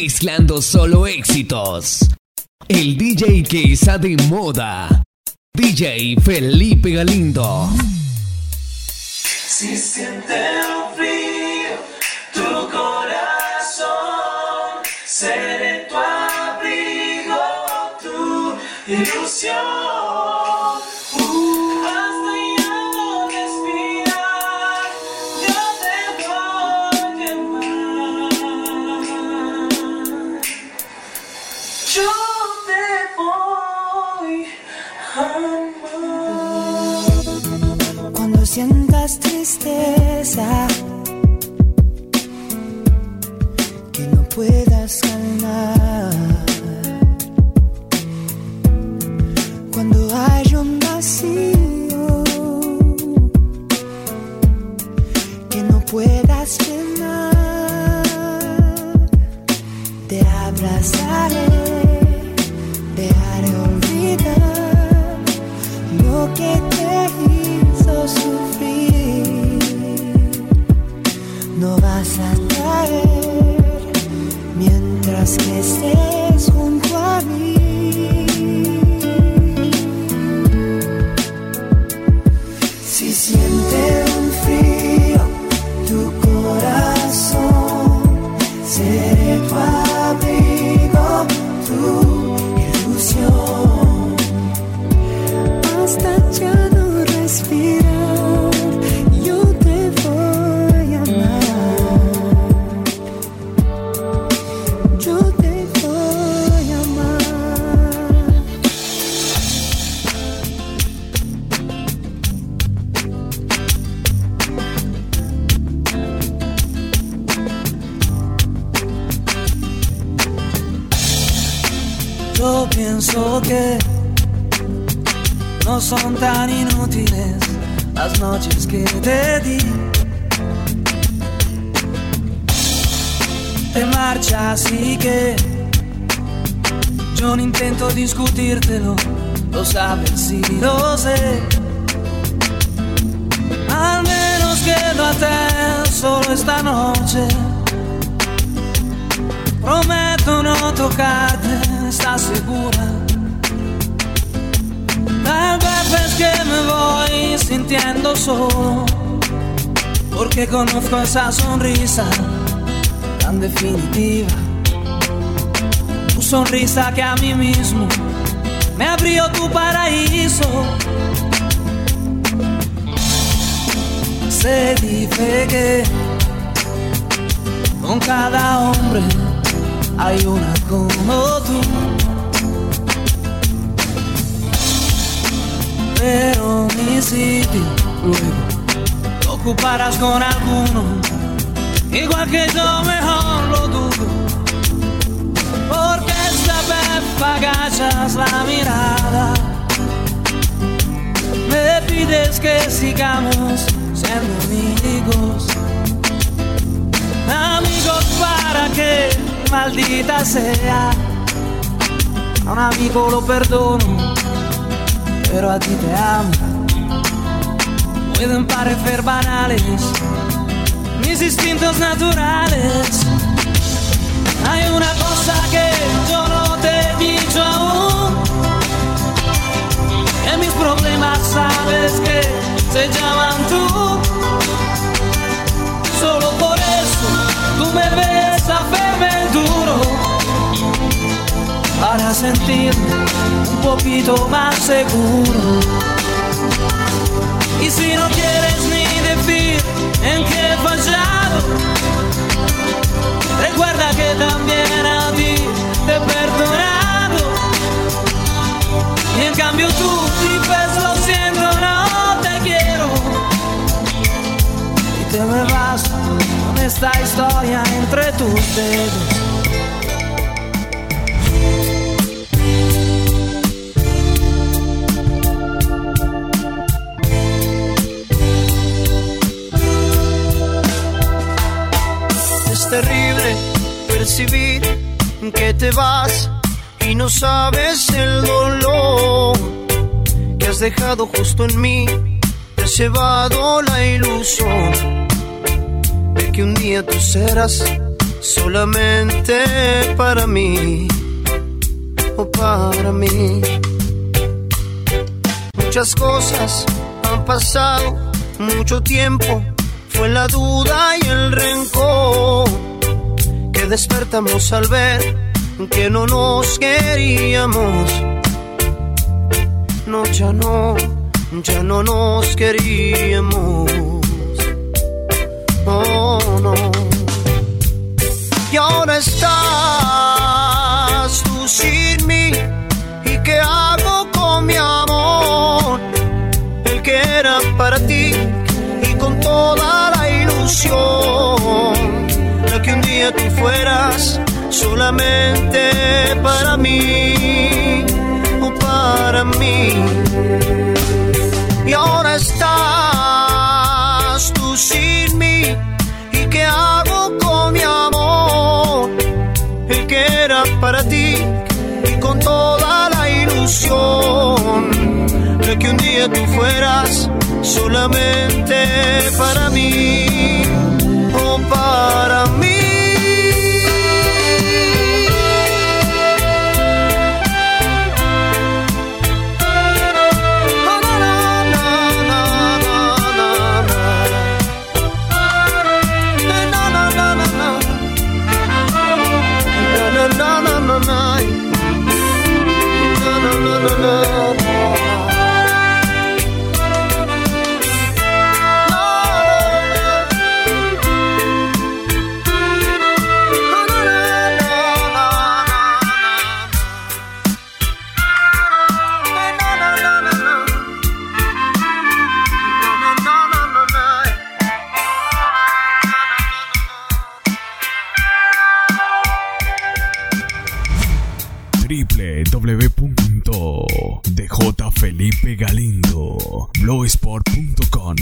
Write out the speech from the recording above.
mezclando solo éxitos. El DJ que está de moda. DJ Felipe Galindo. Si siente frío tu corazón, seré tu abrigo, tu ilusión. Sientas tristeza que no puedas calmar. Pienso que no son tan inútiles las noches que te di. Te marchas y que yo no intento discutírtelo, lo sabes y lo sé. Al menos quédate solo esta noche. Prometo no tocarte estás segura. Tal vez es que me voy sintiendo solo, porque conozco esa sonrisa tan definitiva. Tu sonrisa que a mí mismo me abrió tu paraíso. Se dice que con cada hombre hay una como tú. Pero mi sitio luego ocuparás con alguno, igual que yo mejor lo dudo. Porque esta vez agachas la mirada, me pides que sigamos siendo amigos. Amigos para que maldita sea. A un amigo lo perdono, pero a ti te amo. Pueden parecer banales mis instintos naturales. Hay una cosa que yo no te he dicho aún. En mis problemas sabes que se llaman tú. Para sentirme un poquito más seguro. Y si no quieres ni decir en qué he fallado, recuerda que también a ti te he perdonado. Y en cambio tú dices lo siento, no te quiero. Y te me vas con esta historia entre tus dedos. Percibir que te vas y no sabes el dolor que has dejado justo en mí. Te has llevado la ilusión de que un día tú serás solamente para mí o para mí. Muchas cosas han pasado, mucho tiempo fue la duda y el rencor despertamos al ver que no nos queríamos. No, ya no, ya no nos queríamos. Solamente para mí o para mí. Y ahora estás tú sin mí. ¿Y qué hago con mi amor? El que era para ti y con toda la ilusión de que un día tú fueras solamente para mí o para mí. www.djfelipegalindo blowsport.com